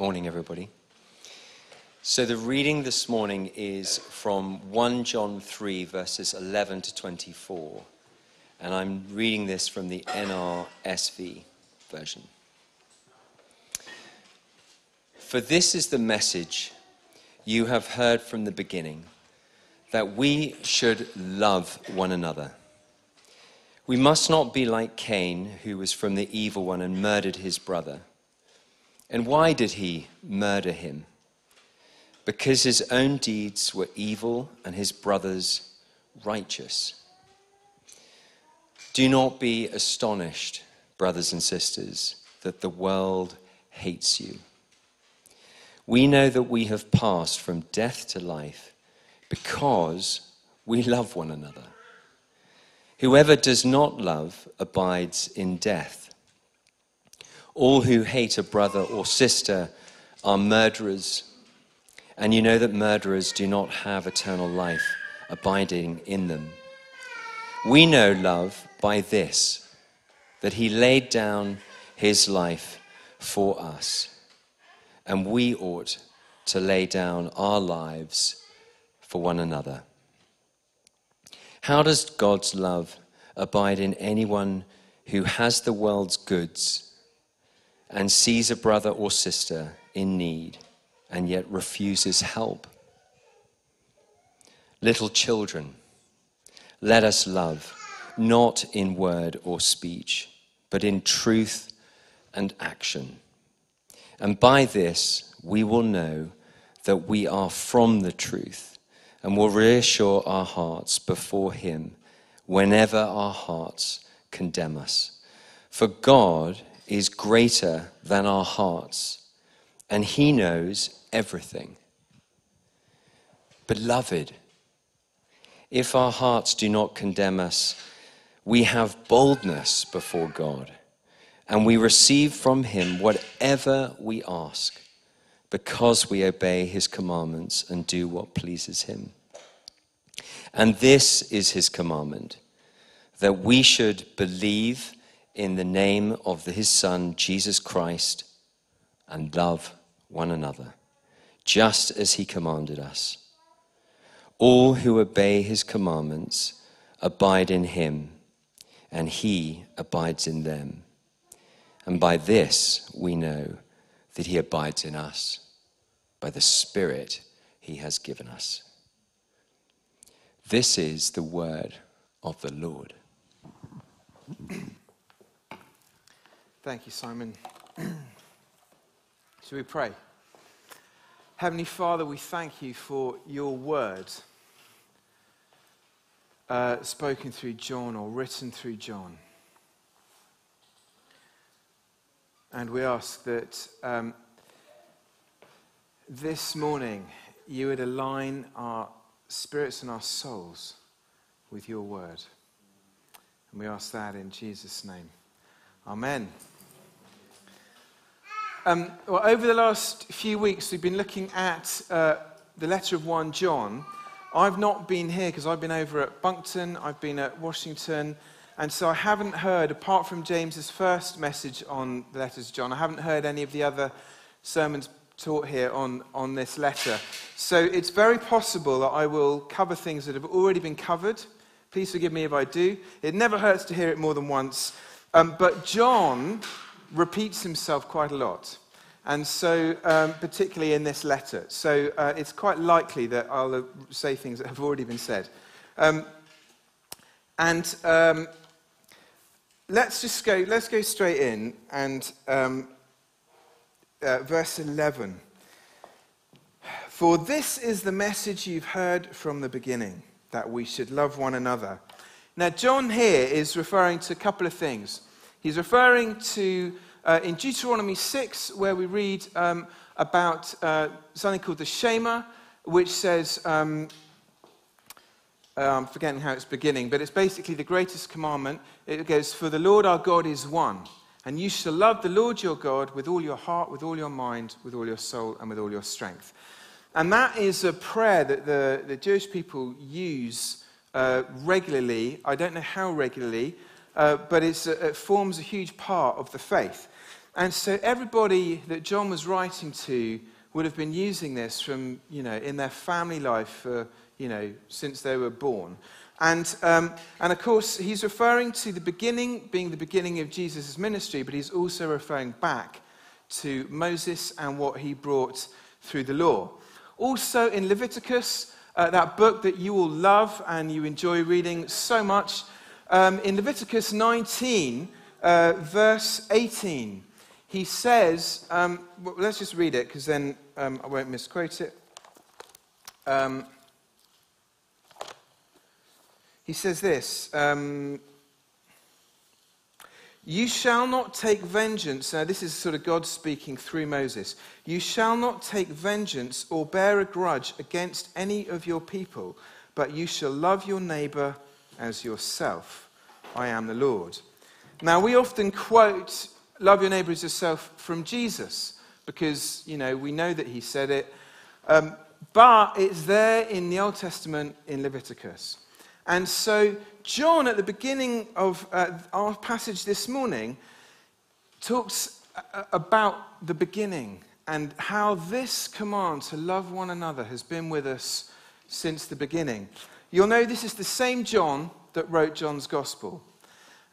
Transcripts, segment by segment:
Morning, everybody. So, the reading this morning is from 1 John 3, verses 11 to 24. And I'm reading this from the NRSV version. For this is the message you have heard from the beginning that we should love one another. We must not be like Cain, who was from the evil one and murdered his brother. And why did he murder him? Because his own deeds were evil and his brother's righteous. Do not be astonished, brothers and sisters, that the world hates you. We know that we have passed from death to life because we love one another. Whoever does not love abides in death. All who hate a brother or sister are murderers, and you know that murderers do not have eternal life abiding in them. We know love by this that he laid down his life for us, and we ought to lay down our lives for one another. How does God's love abide in anyone who has the world's goods and sees a brother or sister in need and yet refuses help? Little children, let us love, not in word or speech, but in truth and action. And by this we will know that we are from the truth and will reassure our hearts before Him whenever our hearts condemn us. For God is greater than our hearts, and He knows everything. Beloved, if our hearts do not condemn us, we have boldness before God, and we receive from Him whatever we ask because we obey his commandments and do what pleases him. And this is his commandment that we should believe in the name of his Son, Jesus Christ, and love one another, just as he commanded us. All who obey his commandments abide in him, and he abides in them. And by this we know that he abides in us by the Spirit he has given us. This is the word of the Lord. Thank you, Simon. Shall we pray? Heavenly Father, we thank you for your word uh, spoken through John or written through John. And we ask that um, this morning you would align our spirits and our souls with your word. And we ask that in Jesus' name. Amen. Um, well, over the last few weeks, we've been looking at uh, the letter of 1 John. I've not been here because I've been over at Bunkton, I've been at Washington, and so I haven't heard, apart from James's first message on the letters of John, I haven't heard any of the other sermons taught here on, on this letter. So it's very possible that I will cover things that have already been covered. Please forgive me if I do. It never hurts to hear it more than once. Um, but John repeats himself quite a lot. And so, um, particularly in this letter. So uh, it's quite likely that I'll say things that have already been said. Um, and um, let's just go, let's go straight in and um, uh, verse 11. For this is the message you've heard from the beginning, that we should love one another. Now, John here is referring to a couple of things. He's referring to, uh, in Deuteronomy 6, where we read um, about uh, something called the Shema, which says, um, uh, I'm forgetting how it's beginning, but it's basically the greatest commandment. It goes, For the Lord our God is one. And you shall love the Lord your God with all your heart, with all your mind, with all your soul, and with all your strength. And that is a prayer that the, the Jewish people use uh, regularly. I don't know how regularly, uh, but it forms a huge part of the faith. And so everybody that John was writing to would have been using this from, you know, in their family life for, you know, since they were born. And, um, and of course, he's referring to the beginning being the beginning of Jesus' ministry, but he's also referring back to Moses and what he brought through the law. Also in Leviticus, uh, that book that you all love and you enjoy reading so much, um, in Leviticus 19, uh, verse 18, he says, um, well, let's just read it because then um, I won't misquote it. Um, he says this um, You shall not take vengeance. Now, this is sort of God speaking through Moses. You shall not take vengeance or bear a grudge against any of your people, but you shall love your neighbor as yourself. I am the Lord. Now, we often quote, Love your neighbor as yourself from Jesus, because, you know, we know that he said it. Um, but it's there in the Old Testament in Leviticus. And so, John, at the beginning of uh, our passage this morning, talks uh, about the beginning and how this command to love one another has been with us since the beginning. You'll know this is the same John that wrote John's Gospel.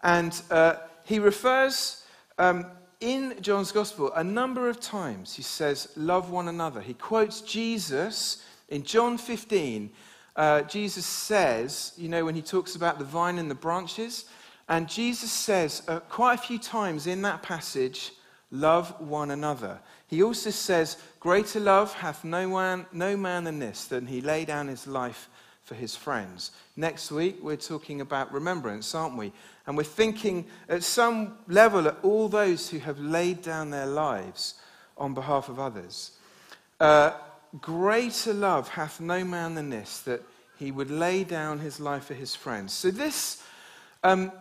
And uh, he refers um, in John's Gospel a number of times, he says, Love one another. He quotes Jesus in John 15 uh, Jesus says, you know, when he talks about the vine and the branches, and Jesus says uh, quite a few times in that passage, love one another. He also says, Greater love hath no, one, no man than this, than he lay down his life for his friends. Next week, we're talking about remembrance, aren't we? And we're thinking at some level at all those who have laid down their lives on behalf of others. Uh, Greater love hath no man than this, that he would lay down his life for his friends. So, this um,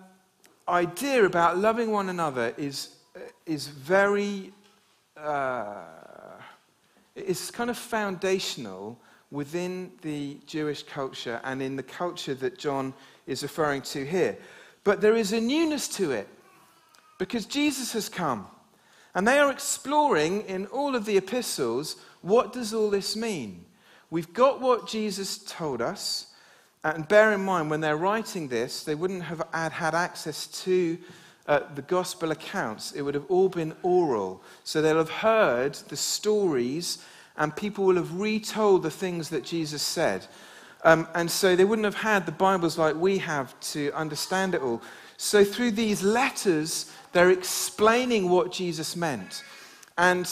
idea about loving one another is, is very, uh, it's kind of foundational within the Jewish culture and in the culture that John is referring to here. But there is a newness to it because Jesus has come. And they are exploring in all of the epistles what does all this mean? We've got what Jesus told us. And bear in mind, when they're writing this, they wouldn't have had access to uh, the gospel accounts. It would have all been oral. So they'll have heard the stories, and people will have retold the things that Jesus said. Um, and so they wouldn't have had the Bibles like we have to understand it all. So through these letters, they're explaining what Jesus meant. And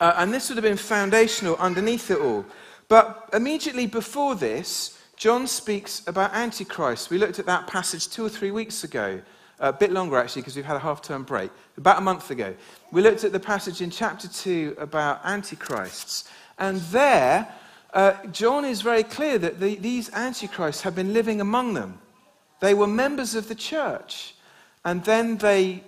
uh, and this would have been foundational underneath it all. But immediately before this, John speaks about Antichrist. We looked at that passage two or three weeks ago, a bit longer actually, because we've had a half term break, about a month ago. We looked at the passage in chapter 2 about Antichrists. And there, uh, John is very clear that the, these Antichrists have been living among them. They were members of the church. And then they,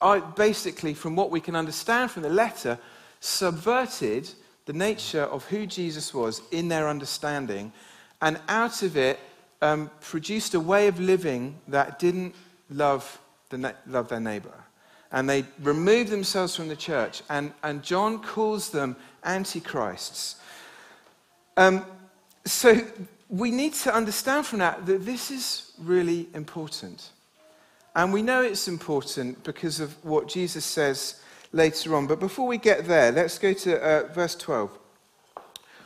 uh, basically, from what we can understand from the letter, subverted the nature of who Jesus was in their understanding, and out of it um, produced a way of living that didn't love, the love their neighbor. And they remove themselves from the church, and, and John calls them antichrists. Um, so we need to understand from that that this is really important. And we know it's important because of what Jesus says later on. But before we get there, let's go to uh, verse 12.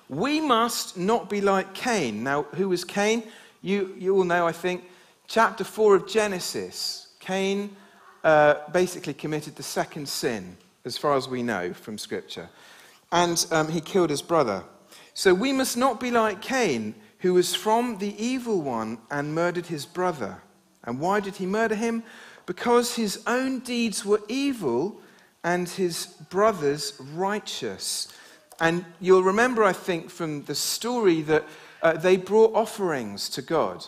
We must not be like Cain. Now, who was Cain? You, you all know, I think, chapter 4 of Genesis. Cain uh, basically committed the second sin, as far as we know from Scripture. And um, he killed his brother. So we must not be like Cain, who was from the evil one and murdered his brother. And why did he murder him? Because his own deeds were evil and his brothers righteous. And you'll remember, I think, from the story that uh, they brought offerings to God.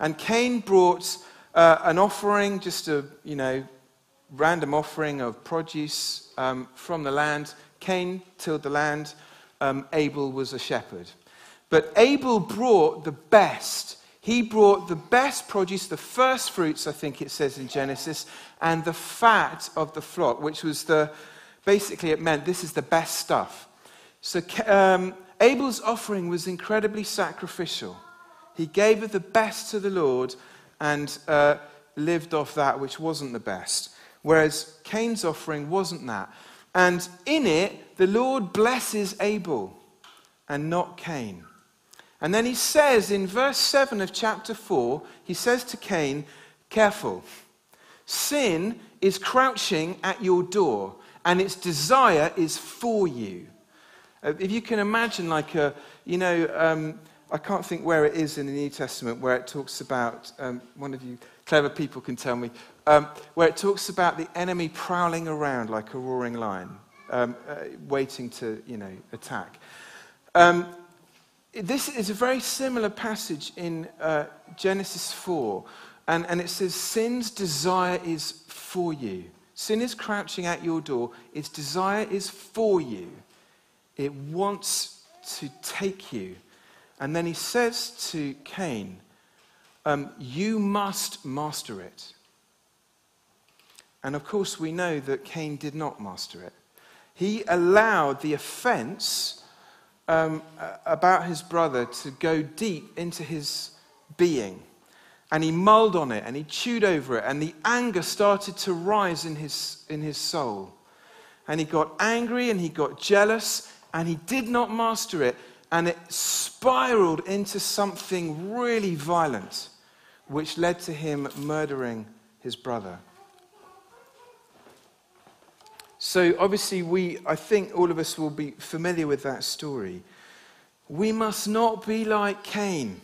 And Cain brought uh, an offering, just a, you know, random offering of produce um, from the land. Cain tilled the land. Um, Abel was a shepherd. But Abel brought the best. He brought the best produce, the first fruits, I think it says in Genesis, and the fat of the flock, which was the, basically, it meant this is the best stuff. So um, Abel's offering was incredibly sacrificial. He gave of the best to the Lord and uh, lived off that which wasn't the best. Whereas Cain's offering wasn't that. And in it, the Lord blesses Abel and not Cain. And then he says in verse 7 of chapter 4, he says to Cain, Careful, sin is crouching at your door, and its desire is for you. Uh, if you can imagine, like a, you know, um, I can't think where it is in the New Testament where it talks about, um, one of you clever people can tell me, um, where it talks about the enemy prowling around like a roaring lion, um, uh, waiting to, you know, attack. Um, this is a very similar passage in uh, Genesis 4, and, and it says, Sin's desire is for you. Sin is crouching at your door, its desire is for you. It wants to take you. And then he says to Cain, um, You must master it. And of course, we know that Cain did not master it. He allowed the offense um, about his brother to go deep into his being. And he mulled on it and he chewed over it, and the anger started to rise in his, in his soul. And he got angry and he got jealous and he did not master it, and it spiraled into something really violent, which led to him murdering his brother. So, obviously, we, I think all of us will be familiar with that story. We must not be like Cain,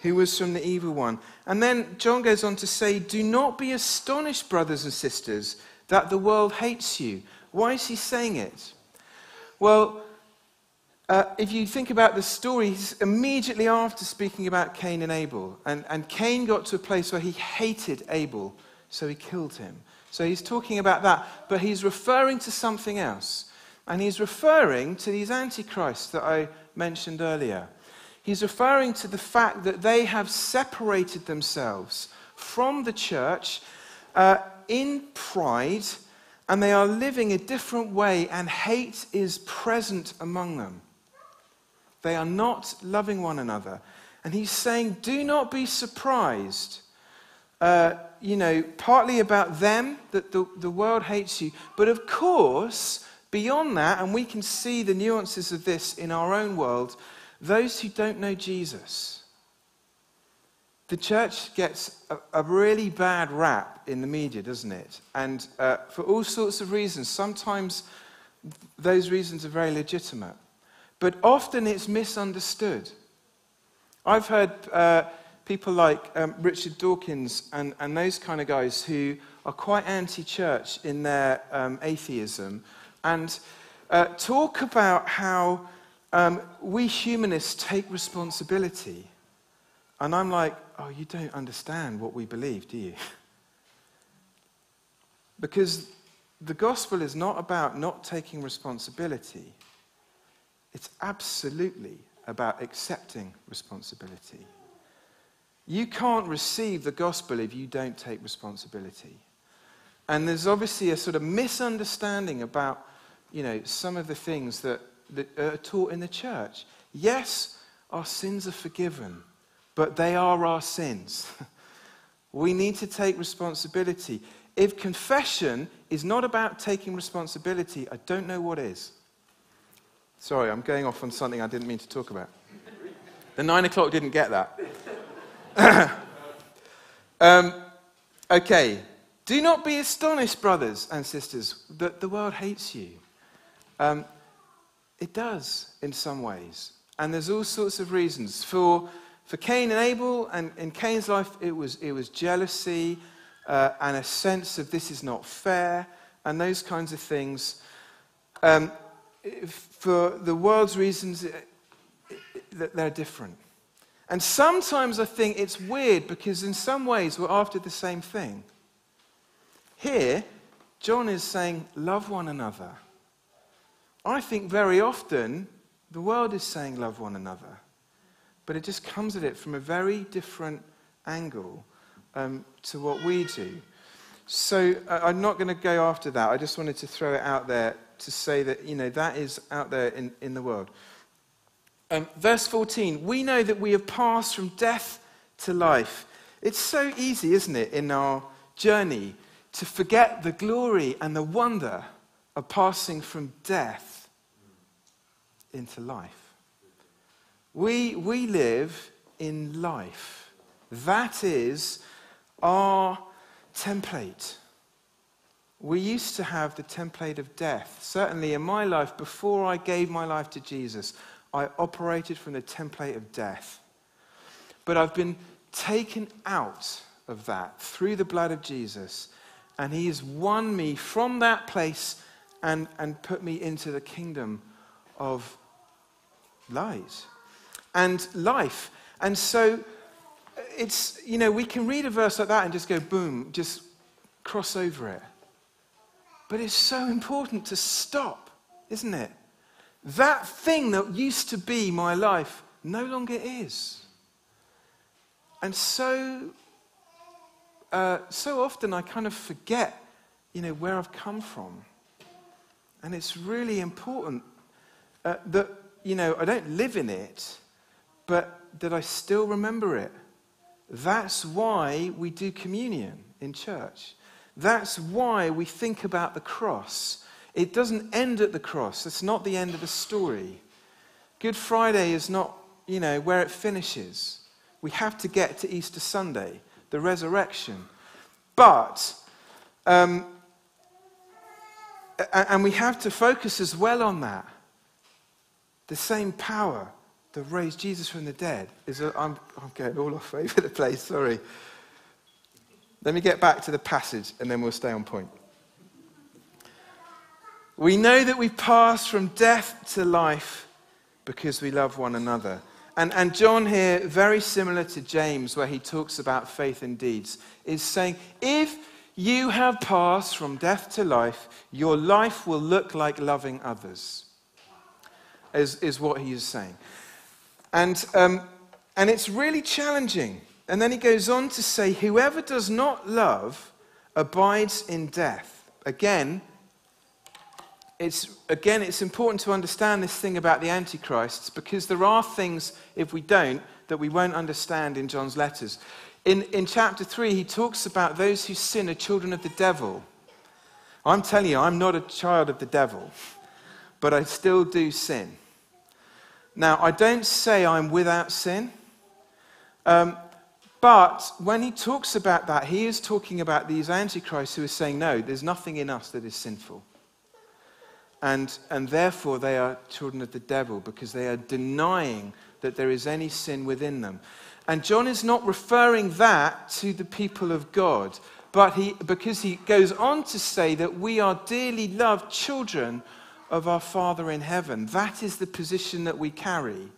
who was from the evil one. And then John goes on to say, Do not be astonished, brothers and sisters, that the world hates you. Why is he saying it? Well, uh, if you think about the story, he's immediately after speaking about Cain and Abel. And, and Cain got to a place where he hated Abel, so he killed him. So he's talking about that, but he's referring to something else. And he's referring to these antichrists that I mentioned earlier. He's referring to the fact that they have separated themselves from the church uh, in pride and they are living a different way, and hate is present among them. They are not loving one another. And he's saying, do not be surprised. Uh, you know, partly about them, that the, the world hates you, but of course, beyond that, and we can see the nuances of this in our own world, those who don't know Jesus the church gets a, a, really bad rap in the media, doesn't it? And uh, for all sorts of reasons. Sometimes those reasons are very legitimate, but often it's misunderstood. I've heard uh, people like um, Richard Dawkins and, and those kind of guys who are quite anti church in their um, atheism and uh, talk about how um, we humanists take responsibility. And I'm like, oh, you don't understand what we believe, do you? because the gospel is not about not taking responsibility, it's absolutely about accepting responsibility. You can't receive the gospel if you don't take responsibility. And there's obviously a sort of misunderstanding about, you know, some of the things that, that are taught in the church. Yes, our sins are forgiven but they are our sins. we need to take responsibility. If confession is not about taking responsibility, I don't know what is. Sorry, I'm going off on something I didn't mean to talk about. The nine o'clock didn't get that. um, okay. Do not be astonished, brothers and sisters, that the world hates you. Um, it does in some ways. And there's all sorts of reasons. For for Cain and Abel, and in Cain's life, it was, it was jealousy uh, and a sense of this is not fair and those kinds of things. Um, for the world's reasons, it, it, they're different. And sometimes I think it's weird because, in some ways, we're after the same thing. Here, John is saying, Love one another. I think very often the world is saying, Love one another. but it just comes at it from a very different angle um, to what we do. So uh, I'm not going to go after that. I just wanted to throw it out there to say that, you know, that is out there in, in the world. Um, verse 14, we know that we have passed from death to life. It's so easy, isn't it, in our journey to forget the glory and the wonder of passing from death into life. We, we live in life. That is our template. We used to have the template of death. Certainly in my life, before I gave my life to Jesus, I operated from the template of death. But I've been taken out of that through the blood of Jesus, and He has won me from that place and, and put me into the kingdom of light and life. And so it's, you know, we can read a verse like that and just go, boom, just cross over it. But it's so important to stop, isn't it? That thing that used to be my life no longer is. And so, uh, so often I kind of forget, you know, where I've come from. And it's really important uh, that, you know, I don't live in it, but that I still remember it. That's why we do communion in church. That's why we think about the cross. It doesn't end at the cross. It's not the end of the story. Good Friday is not, you know, where it finishes. We have to get to Easter Sunday, the resurrection. But, um, and we have to focus as well on that. The same power that raised Jesus from the dead is, i am I'm going all off over the place, sorry. Let me get back to the passage and then we'll stay on point. We know that we pass from death to life because we love one another. And, and John here, very similar to James, where he talks about faith and deeds, is saying, if you have passed from death to life, your life will look like loving others, is, is what he is saying. And, um, and it's really challenging. And then he goes on to say, Whoever does not love abides in death. Again, it's, again, it's important to understand this thing about the Antichrists because there are things, if we don't, that we won't understand in John's letters. In, in chapter 3, he talks about those who sin are children of the devil. I'm telling you, I'm not a child of the devil, but I still do sin. Now, I don't say I'm without sin, um, but when he talks about that, he is talking about these antichrists who are saying, no, there's nothing in us that is sinful. And, and therefore, they are children of the devil because they are denying that there is any sin within them. And John is not referring that to the people of God, but he, because he goes on to say that we are dearly loved children of our Father in heaven. That is the position that we carry.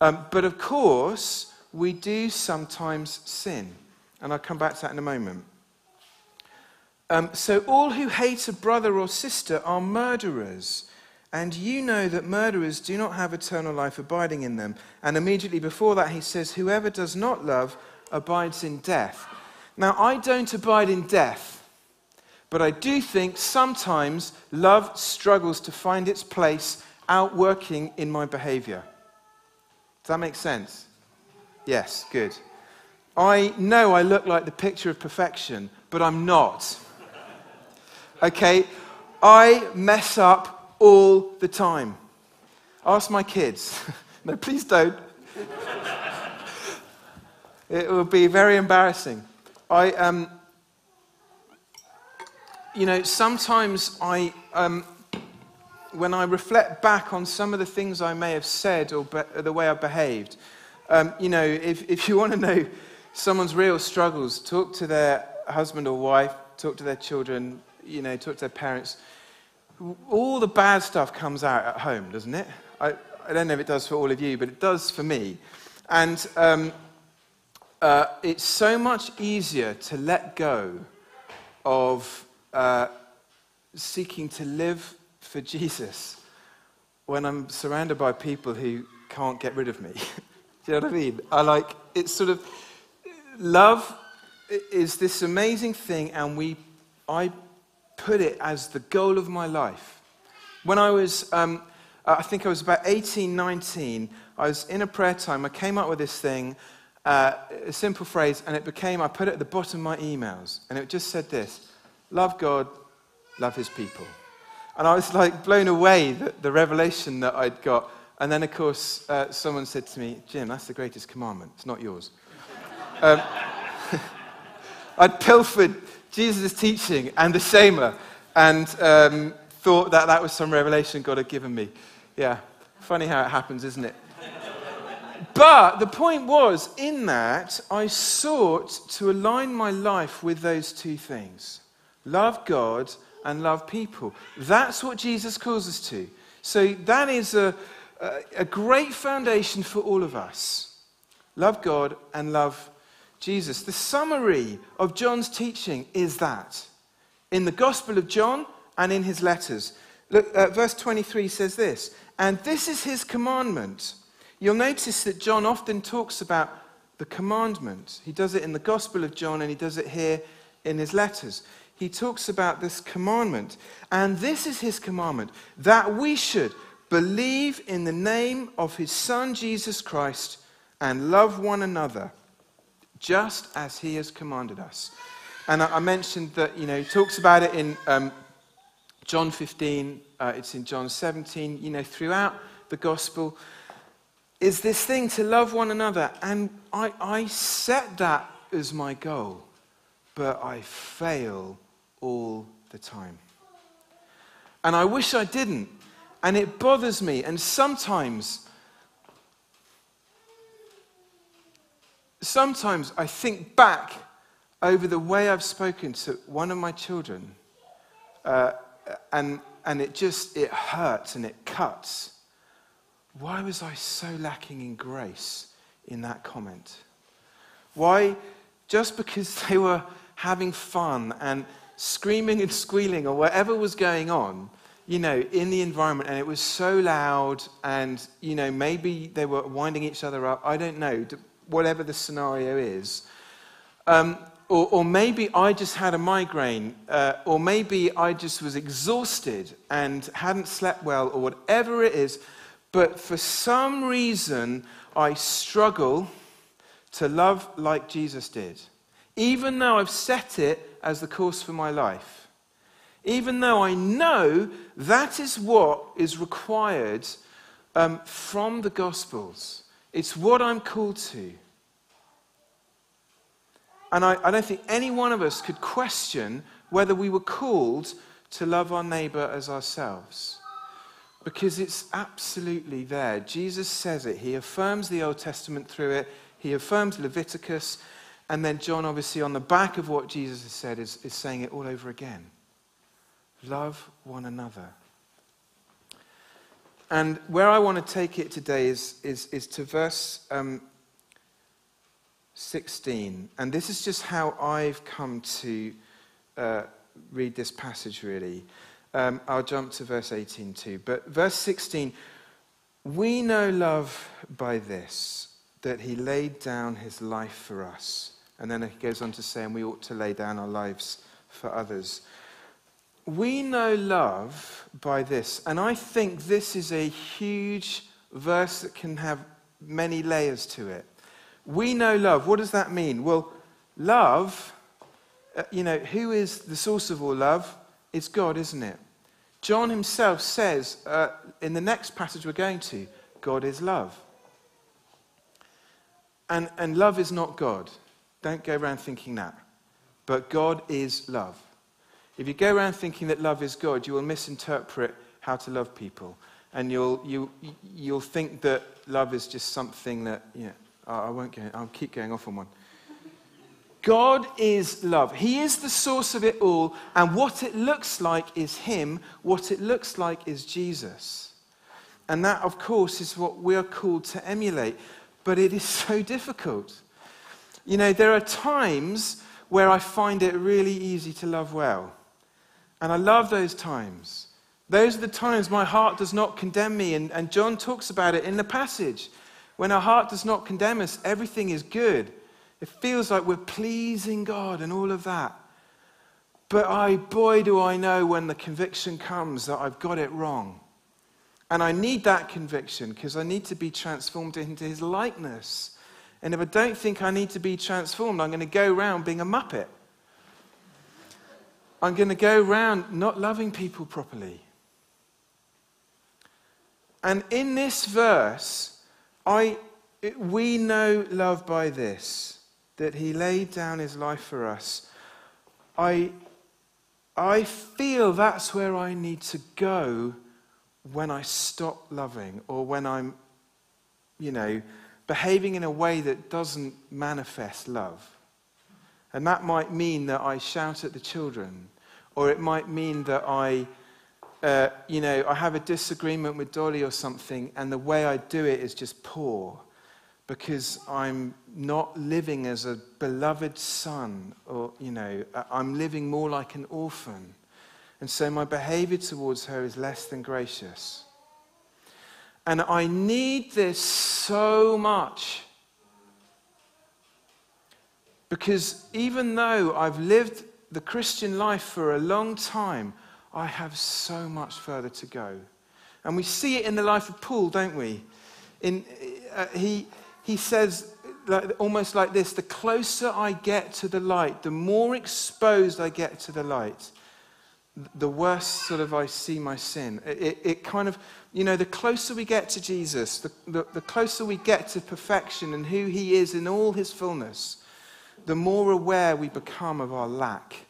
Um, but of course, we do sometimes sin. And I'll come back to that in a moment. Um, so, all who hate a brother or sister are murderers. And you know that murderers do not have eternal life abiding in them. And immediately before that, he says, Whoever does not love abides in death. Now, I don't abide in death. But I do think sometimes love struggles to find its place outworking in my behavior. Does that make sense? Yes, good. I know I look like the picture of perfection, but I'm not. Okay? I mess up all the time. Ask my kids. no, please don't. it will be very embarrassing. I, um, you know, sometimes I, um, when I reflect back on some of the things I may have said or be- the way I behaved, um, you know, if, if you want to know someone's real struggles, talk to their husband or wife, talk to their children, you know, talk to their parents. All the bad stuff comes out at home, doesn't it? I, I don't know if it does for all of you, but it does for me. And um, uh, it's so much easier to let go of uh, seeking to live for Jesus when I'm surrounded by people who can't get rid of me. Do you know what I mean? I like, it's sort of, love is this amazing thing, and we, I put it as the goal of my life. When I was, um, I think I was about 18, 19, I was in a prayer time. I came up with this thing, uh, a simple phrase, and it became, I put it at the bottom of my emails, and it just said this Love God, love his people. And I was like blown away that the revelation that I'd got. And then, of course, uh, someone said to me, Jim, that's the greatest commandment. It's not yours. um, I'd pilfered Jesus' teaching and the Shema and um, thought that that was some revelation God had given me. Yeah, funny how it happens, isn't it? but the point was, in that, I sought to align my life with those two things love God and love people. That's what Jesus calls us to. So that is a, a, great foundation for all of us. Love God and love Jesus. The summary of John's teaching is that in the Gospel of John and in his letters. Look, uh, verse 23 says this, and this is his commandment. You'll notice that John often talks about the commandment. He does it in the Gospel of John and he does it here in his letters. He talks about this commandment. And this is his commandment that we should believe in the name of his Son, Jesus Christ, and love one another just as he has commanded us. And I, mentioned that, you know, he talks about it in um, John 15, uh, it's in John 17, you know, throughout the gospel, is this thing to love one another. And I, I set that as my goal, but I fail all the time. And I wish I didn't. And it bothers me. And sometimes sometimes I think back over the way I've spoken to one of my children, uh, and, and it just it hurts and it cuts. Why was I so lacking in grace in that comment? Why, just because they were having fun and screaming and squealing or whatever was going on, you know, in the environment, and it was so loud, and, you know, maybe they were winding each other up. I don't know whatever the scenario is. Um, or, or, maybe I just had a migraine, uh, or maybe I just was exhausted and hadn't slept well, or whatever it is. But for some reason, I struggle to love like Jesus did, even though I've set it as the course for my life. Even though I know that is what is required um, from the Gospels. It's what I'm called to. And I, I don't think any one of us could question whether we were called to love our neighbor as ourselves. Because it's absolutely there. Jesus says it. He affirms the Old Testament through it, he affirms Leviticus. And then John, obviously, on the back of what Jesus has said, is, is saying it all over again. Love one another. And where I want to take it today is, is, is to verse um, 16. And this is just how I've come to uh, read this passage, really. Um, I'll jump to verse 18 too. But verse 16 we know love by this, that he laid down his life for us. And then he goes on to say, and we ought to lay down our lives for others. We know love by this, and I think this is a huge verse that can have many layers to it. We know love. What does that mean? Well, love, uh, you know, who is the source of all love? It's God, isn't it? John himself says uh, in the next passage we're going to, God is love. And, and love is not God. Don't go around thinking that. But God is love. If you go around thinking that love is God, you will misinterpret how to love people. And you'll, you, you'll think that love is just something that, you know, I won't go, I'll keep going off on one. God is love. He is the source of it all. And what it looks like is Him. What it looks like is Jesus. And that, of course, is what we are called to emulate. But it is so difficult. You know, there are times where I find it really easy to love well. And I love those times. Those are the times my heart does not condemn me. And, and John talks about it in the passage When our heart does not condemn us, everything is good. It feels like we're pleasing God and all of that. But I, boy, do I know when the conviction comes that I've got it wrong. And I need that conviction because I need to be transformed into his likeness. And if I don't think I need to be transformed, I'm going to go around being a muppet. I'm going to go around not loving people properly. And in this verse, I, we know love by this, that he laid down his life for us. I, I feel that's where I need to go when I stop loving or when I'm, you know, behaving in a way that doesn't manifest love. And that might mean that I shout at the children, or it might mean that I, uh, you know, I have a disagreement with Dolly or something, and the way I do it is just poor because I'm not living as a beloved son, or, you know, I'm living more like an orphan. And so my behavior towards her is less than gracious. And I need this so much. Because even though I've lived the Christian life for a long time, I have so much further to go. And we see it in the life of Paul, don't we? In, uh, he, he says like, almost like this the closer I get to the light, the more exposed I get to the light, the worse sort of I see my sin. It, it, kind of, you know, the closer we get to Jesus, the, the, the, closer we get to perfection and who he is in all his fullness, the more aware we become of our lack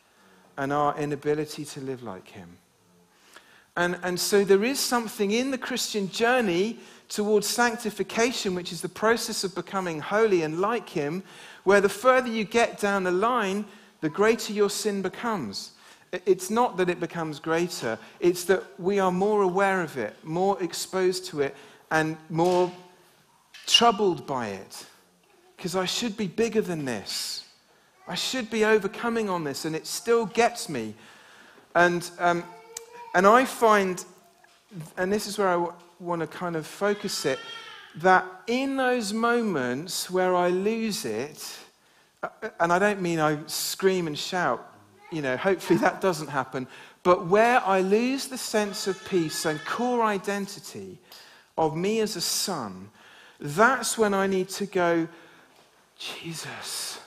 and our inability to live like him. And, and so there is something in the Christian journey towards sanctification, which is the process of becoming holy and like him, where the further you get down the line, the greater your sin becomes. It's not that it becomes greater, it's that we are more aware of it, more exposed to it, and more troubled by it. Because I should be bigger than this. I should be overcoming on this, and it still gets me. And, um, and I find, and this is where I w- want to kind of focus it, that in those moments where I lose it, uh, and I don't mean I scream and shout, you know, hopefully that doesn't happen. But where I lose the sense of peace and core identity of me as a son, that's when I need to go, Jesus.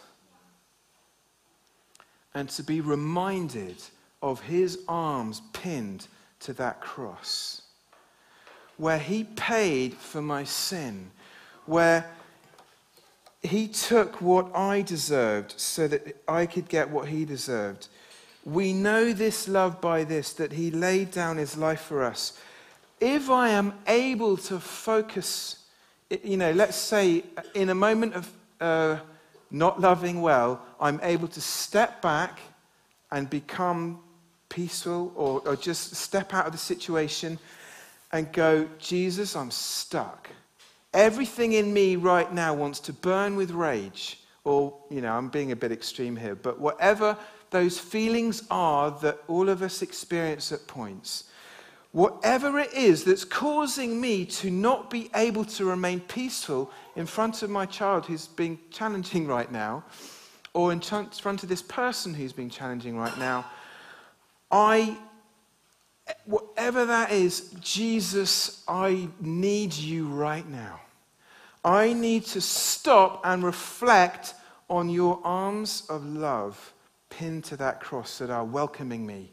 And to be reminded of his arms pinned to that cross, where he paid for my sin, where he took what I deserved so that I could get what he deserved. We know this love by this, that he laid down his life for us. If I am able to focus, you know, let's say in a moment of uh, not loving well, I'm able to step back and become peaceful or, or just step out of the situation and go, Jesus, I'm stuck. Everything in me right now wants to burn with rage. Or, you know, I'm being a bit extreme here, but whatever those feelings are that all of us experience at points, whatever it is that's causing me to not be able to remain peaceful in front of my child who's being challenging right now, or in front of this person who's being challenging right now, I whatever that is, Jesus, I need you right now. I need to stop and reflect on your arms of love pinned to that cross that are welcoming me.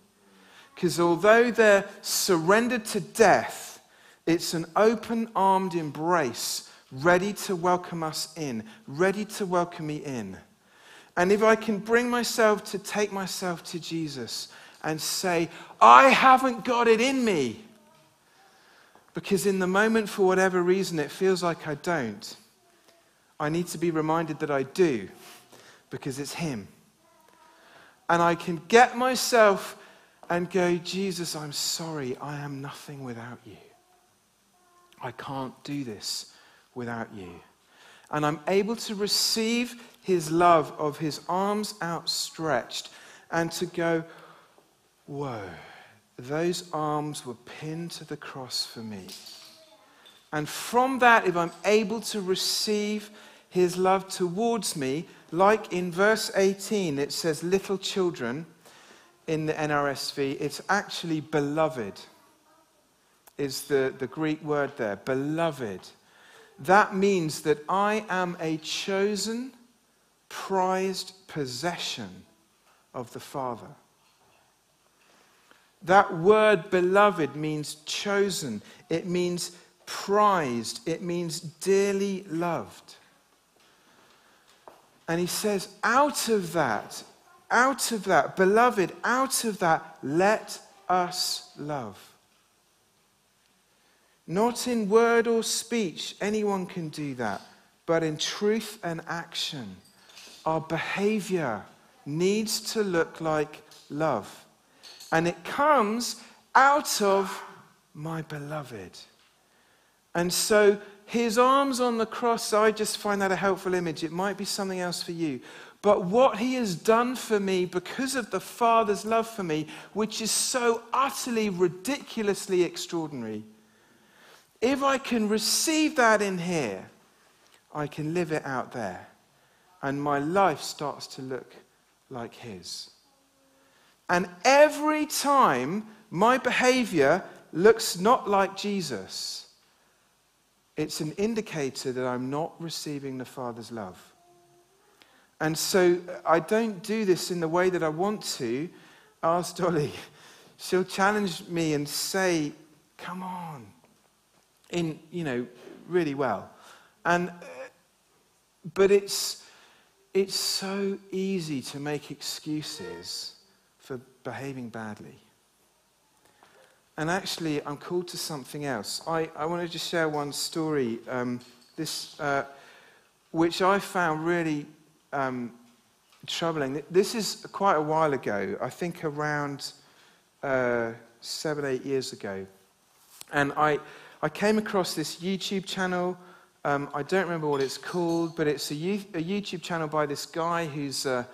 Because although they're surrendered to death, it's an open armed embrace ready to welcome us in, ready to welcome me in. And if I can bring myself to take myself to Jesus and say, I haven't got it in me. Because in the moment, for whatever reason, it feels like I don't. I need to be reminded that I do because it's Him. And I can get myself and go, Jesus, I'm sorry, I am nothing without you. I can't do this without you. And I'm able to receive His love of His arms outstretched and to go, Whoa, those arms were pinned to the cross for me. And from that, if I'm able to receive his love towards me, like in verse 18, it says, little children in the NRSV, it's actually beloved, is the, the Greek word there. Beloved. That means that I am a chosen, prized possession of the Father. That word beloved means chosen, it means prized, it means dearly loved. And he says, out of that, out of that, beloved, out of that, let us love. Not in word or speech, anyone can do that, but in truth and action. Our behavior needs to look like love. And it comes out of my beloved. And so his arms on the cross, I just find that a helpful image. It might be something else for you. But what he has done for me because of the Father's love for me, which is so utterly, ridiculously extraordinary, if I can receive that in here, I can live it out there. And my life starts to look like his. And every time my behavior looks not like Jesus, it's an indicator that I'm not receiving the Father's love. And so uh, I don't do this in the way that I want to. Ask Dolly. She'll challenge me and say, Come on. In, you know, really well. And, uh, but it's, it's so easy to make excuses for behaving badly. And actually, I'm called to something else. I, I want to just share one story, um, this, uh, which I found really um, troubling. This is quite a while ago, I think around uh, seven, eight years ago. And I, I came across this YouTube channel. Um, I don't remember what it's called, but it's a, a YouTube channel by this guy who's a,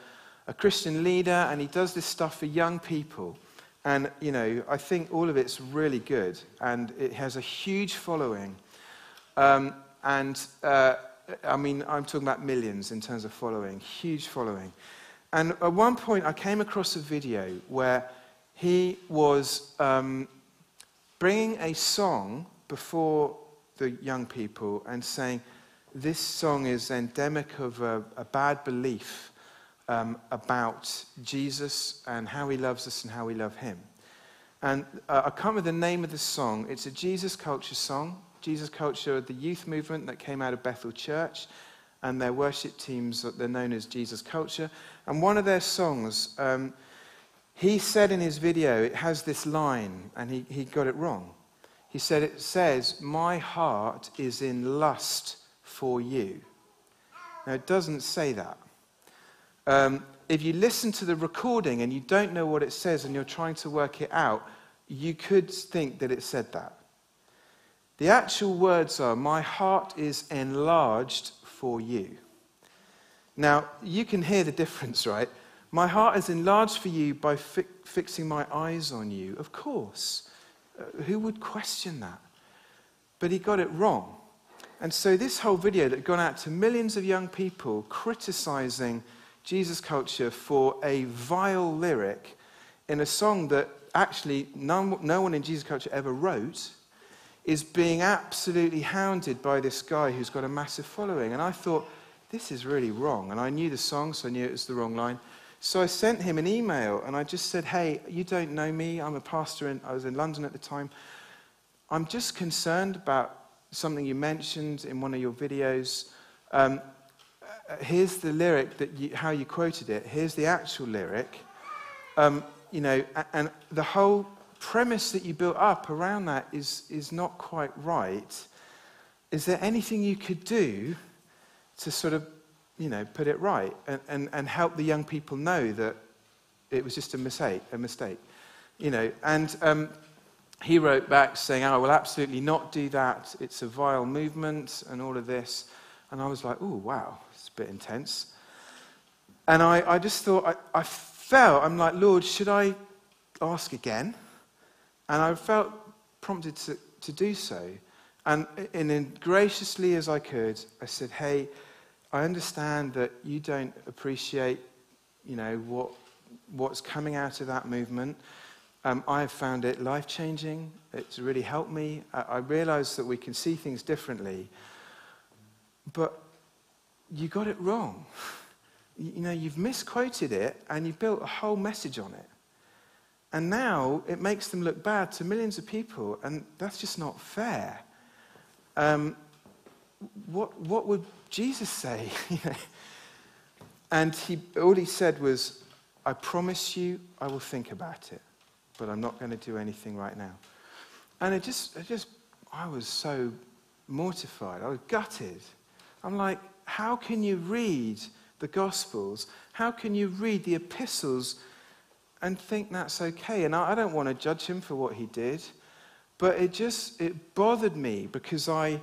a Christian leader, and he does this stuff for young people. And, you know, I think all of it's really good, and it has a huge following. Um, and, uh, I mean, I'm talking about millions in terms of following, huge following. And at one point, I came across a video where he was um, bringing a song before the young people and saying, This song is endemic of a, a bad belief um, about Jesus and how he loves us and how we love him. And uh, I can't remember the name of the song. It's a Jesus culture song. Jesus culture, the youth movement that came out of Bethel Church, and their worship teams, they're known as Jesus culture. And one of their songs, um, he said in his video, it has this line, and he, he got it wrong. He said, It says, My heart is in lust for you. Now, it doesn't say that. Um, if you listen to the recording and you don't know what it says and you're trying to work it out, you could think that it said that. The actual words are, My heart is enlarged for you. Now, you can hear the difference, right? My heart is enlarged for you by fi- fixing my eyes on you. Of course. Who would question that? But he got it wrong. And so, this whole video that gone out to millions of young people criticizing Jesus culture for a vile lyric in a song that actually no, no one in Jesus culture ever wrote is being absolutely hounded by this guy who's got a massive following. And I thought, this is really wrong. And I knew the song, so I knew it was the wrong line. So I sent him an email and I just said, hey, you don't know me. I'm a pastor, and I was in London at the time. I'm just concerned about something you mentioned in one of your videos. Um, here's the lyric that you, how you quoted it. Here's the actual lyric. Um, you know, and the whole premise that you built up around that is, is not quite right. Is there anything you could do to sort of, you know, put it right and, and, and help the young people know that it was just a mistake, a mistake, you know? And um, he wrote back saying, oh, "I will absolutely not do that. It's a vile movement and all of this." And I was like, "Oh, wow, it's a bit intense. And I, I just thought, I, I felt, I'm like, Lord, should I ask again? And I felt prompted to, to do so. And, and graciously as I could, I said, hey, I understand that you don't appreciate, you know, what, what's coming out of that movement. Um, I have found it life changing. It's really helped me. I, I realize that we can see things differently. But you got it wrong. You know, you've misquoted it and you've built a whole message on it. And now it makes them look bad to millions of people, and that's just not fair. Um, what, what would Jesus say? and he, all he said was, I promise you I will think about it, but I'm not going to do anything right now. And it just, it just, I was so mortified. I was gutted. I'm like, how can you read the Gospels? How can you read the epistles and think that's okay? And I, I don't want to judge him for what he did, but it just, it bothered me because I,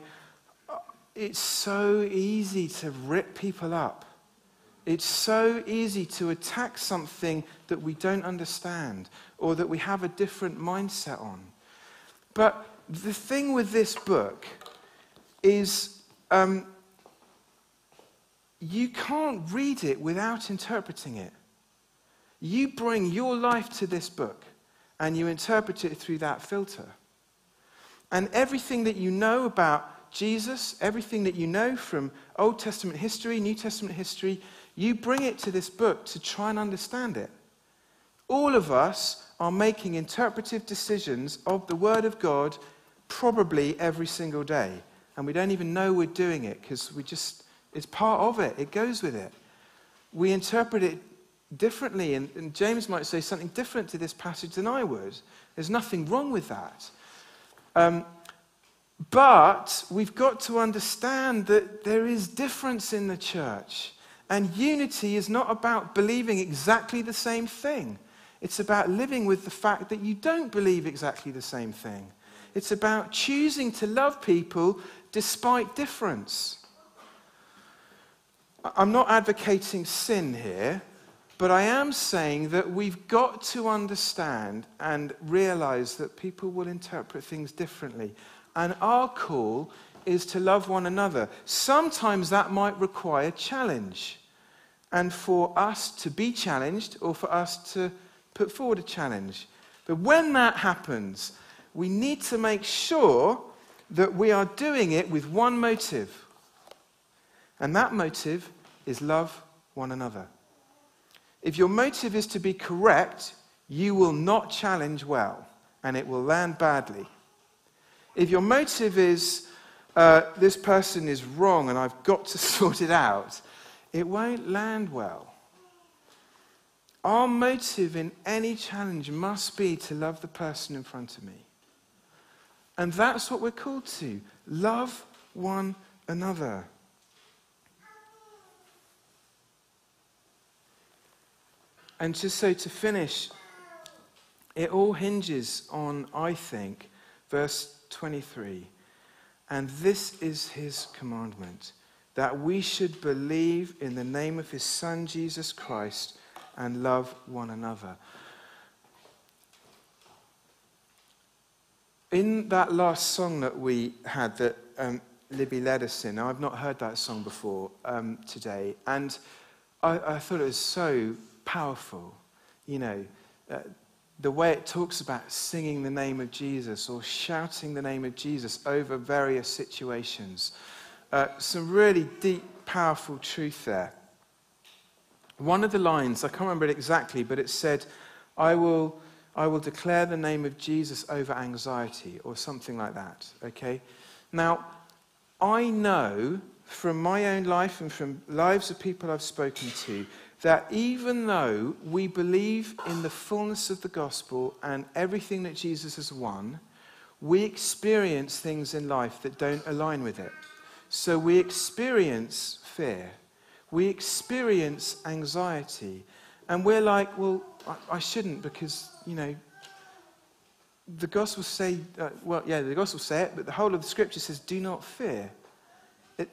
it's so easy to rip people up. It's so easy to attack something that we don't understand or that we have a different mindset on. But the thing with this book is um, you can't read it without interpreting it. You bring your life to this book and you interpret it through that filter. And everything that you know about Jesus, everything that you know from Old Testament history, New Testament history, you bring it to this book to try and understand it. All of us are making interpretive decisions of the Word of God probably every single day. And we don't even know we're doing it because we just it's part of it, it goes with it. We interpret it differently, and, and James might say something different to this passage than I would. There's nothing wrong with that. Um, but we've got to understand that there is difference in the church. And unity is not about believing exactly the same thing. It's about living with the fact that you don't believe exactly the same thing. It's about choosing to love people despite difference. I'm not advocating sin here, but I am saying that we've got to understand and realize that people will interpret things differently. And our call is to love one another. Sometimes that might require challenge. And for us to be challenged or for us to put forward a challenge. But when that happens, we need to make sure that we are doing it with one motive and that motive is love one another. If your motive is to be correct, you will not challenge well and it will land badly. If your motive is, uh, this person is wrong and I've got to sort it out, it won't land well. Our motive in any challenge must be to love the person in front of me. And that's what we're called to love one another. And just so to finish, it all hinges on, I think, verse 23. And this is his commandment that we should believe in the name of his Son, Jesus Christ, and love one another. In that last song that we had that um, Libby led us in, I've not heard that song before um, today, and I, I thought it was so powerful. You know, uh, the way it talks about singing the name of Jesus or shouting the name of Jesus over various situations. Uh, some really deep, powerful truth there. One of the lines, I can't remember it exactly, but it said, I will, I will declare the name of Jesus over anxiety, or something like that. Okay? Now, I know from my own life and from lives of people I've spoken to that even though we believe in the fullness of the gospel and everything that Jesus has won, we experience things in life that don't align with it. So we experience fear, we experience anxiety, and we're like, well, I, I shouldn't because, you know, the gospel say, uh, well, yeah, the gospel say it, but the whole of the scripture says, do not fear. It,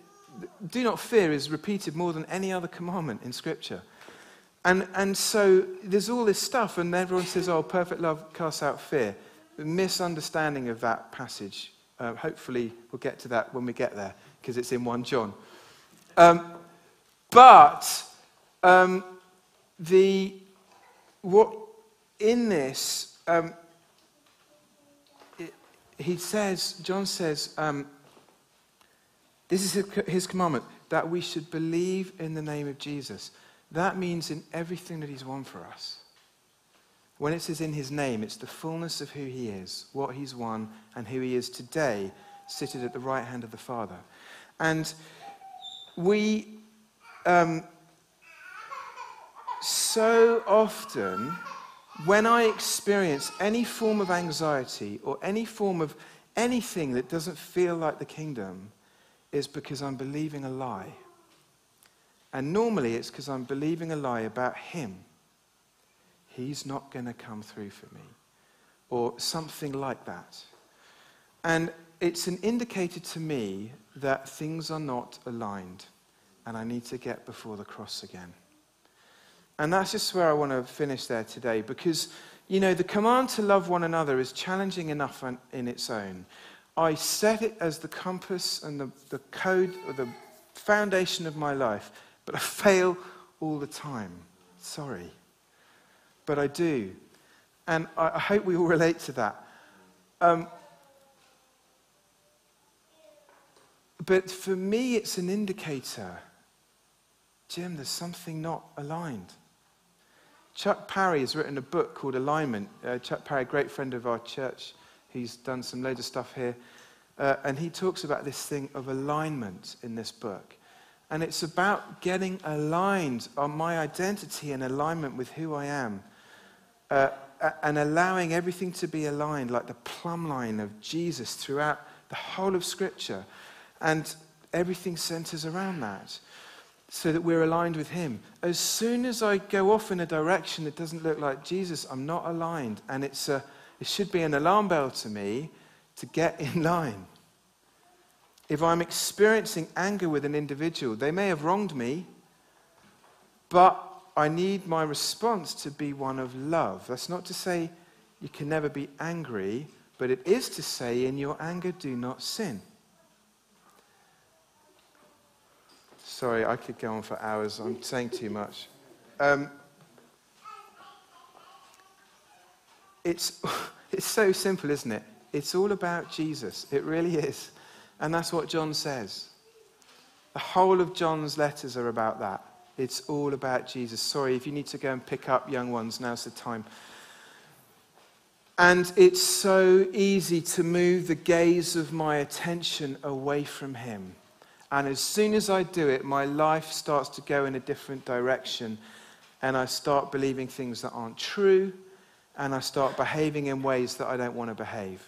do not fear is repeated more than any other commandment in scripture. And, and so there's all this stuff, and everyone says, oh, perfect love casts out fear. The misunderstanding of that passage Uh, hopefully, we'll get to that when we get there because it's in 1 John. Um, but um, the, what, in this, um, it, he says, John says, um, this is his, his commandment that we should believe in the name of Jesus. That means in everything that he's won for us. When it says in his name, it's the fullness of who he is, what he's won, and who he is today, seated at the right hand of the Father. And we um, so often, when I experience any form of anxiety or any form of anything that doesn't feel like the kingdom, is because I'm believing a lie. And normally it's because I'm believing a lie about him. He's not going to come through for me. Or something like that. And it's an indicator to me that things are not aligned and I need to get before the cross again. And that's just where I want to finish there today because, you know, the command to love one another is challenging enough in its own. I set it as the compass and the, the code or the foundation of my life, but I fail all the time. Sorry. But I do. And I, hope we all relate to that. Um, but for me, it's an indicator. Jim, there's something not aligned. Chuck Parry has written a book called Alignment. Uh, Chuck Parry, a great friend of our church, He's done some loads of stuff here. Uh, and he talks about this thing of alignment in this book. And it's about getting aligned on my identity and alignment with who I am. Uh, and allowing everything to be aligned like the plumb line of Jesus throughout the whole of Scripture. And everything centers around that so that we're aligned with Him. As soon as I go off in a direction that doesn't look like Jesus, I'm not aligned. And it's a it should be an alarm bell to me to get in line. If I'm experiencing anger with an individual, they may have wronged me, but I need my response to be one of love. That's not to say you can never be angry, but it is to say, in your anger, do not sin. Sorry, I could go on for hours. I'm saying too much. Um, it's, it's so simple, isn't it? It's all about Jesus. It really is. And that's what John says. The whole of John's letters are about that. It's all about Jesus. Sorry, if you need to go and pick up young ones, now's the time. And it's so easy to move the gaze of my attention away from Him. And as soon as I do it, my life starts to go in a different direction. And I start believing things that aren't true and I start behaving in ways that I don't want to behave.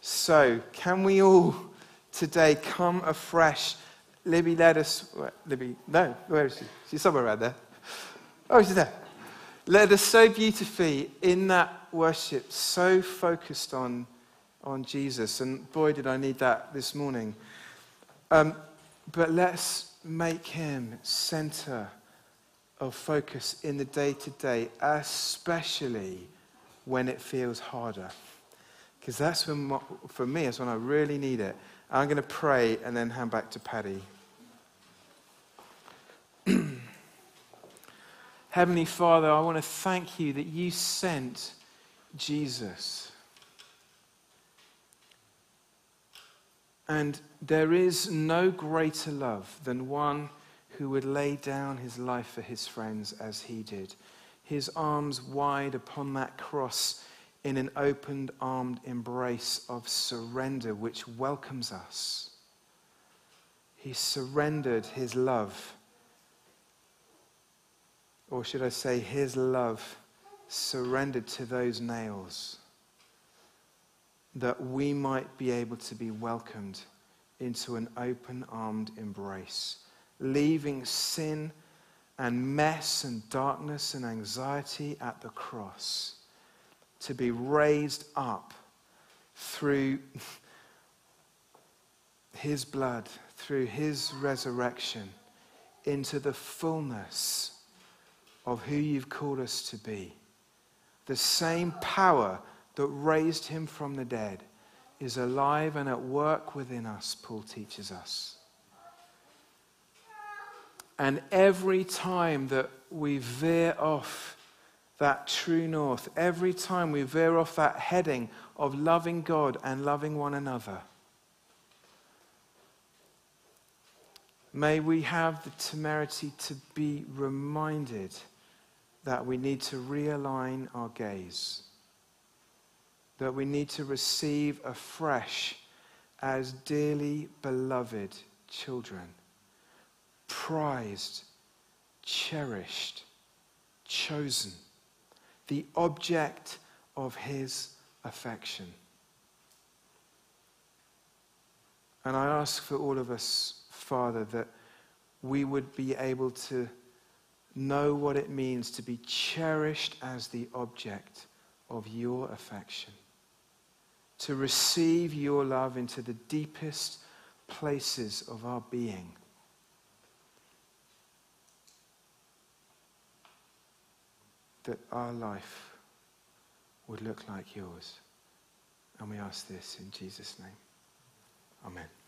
So, can we all today come afresh? Libby led us. Libby, no, where is she? She's somewhere around there. Oh, she's there. Led us so beautifully in that worship, so focused on, on Jesus. And boy, did I need that this morning. Um, but let's make him center of focus in the day to day, especially when it feels harder. Because that's when, for me, is when I really need it. I'm going to pray and then hand back to Paddy. Heavenly Father, I want to thank you that you sent Jesus. And there is no greater love than one who would lay down his life for his friends as he did, his arms wide upon that cross in an opened armed embrace of surrender which welcomes us. He surrendered his love, or should I say, his love surrendered to those nails that we might be able to be welcomed into an open armed embrace leaving sin and mess and darkness and anxiety at the cross to be raised up through his blood, through his resurrection, into the fullness of who you've called us to be. The same power that raised him from the dead is alive and at work within us, Paul teaches us. And every time that we veer off that true north, every time we veer off that heading of loving God and loving one another, may we have the temerity to be reminded that we need to realign our gaze, that we need to receive afresh as dearly beloved children, prized, cherished, chosen, the object of his affection. And I ask for all of us, Father, that we would be able to know what it means to be cherished as the object of your affection, to receive your love into the deepest places of our being. that our life would look like yours. And we ask this in Jesus' name. Amen.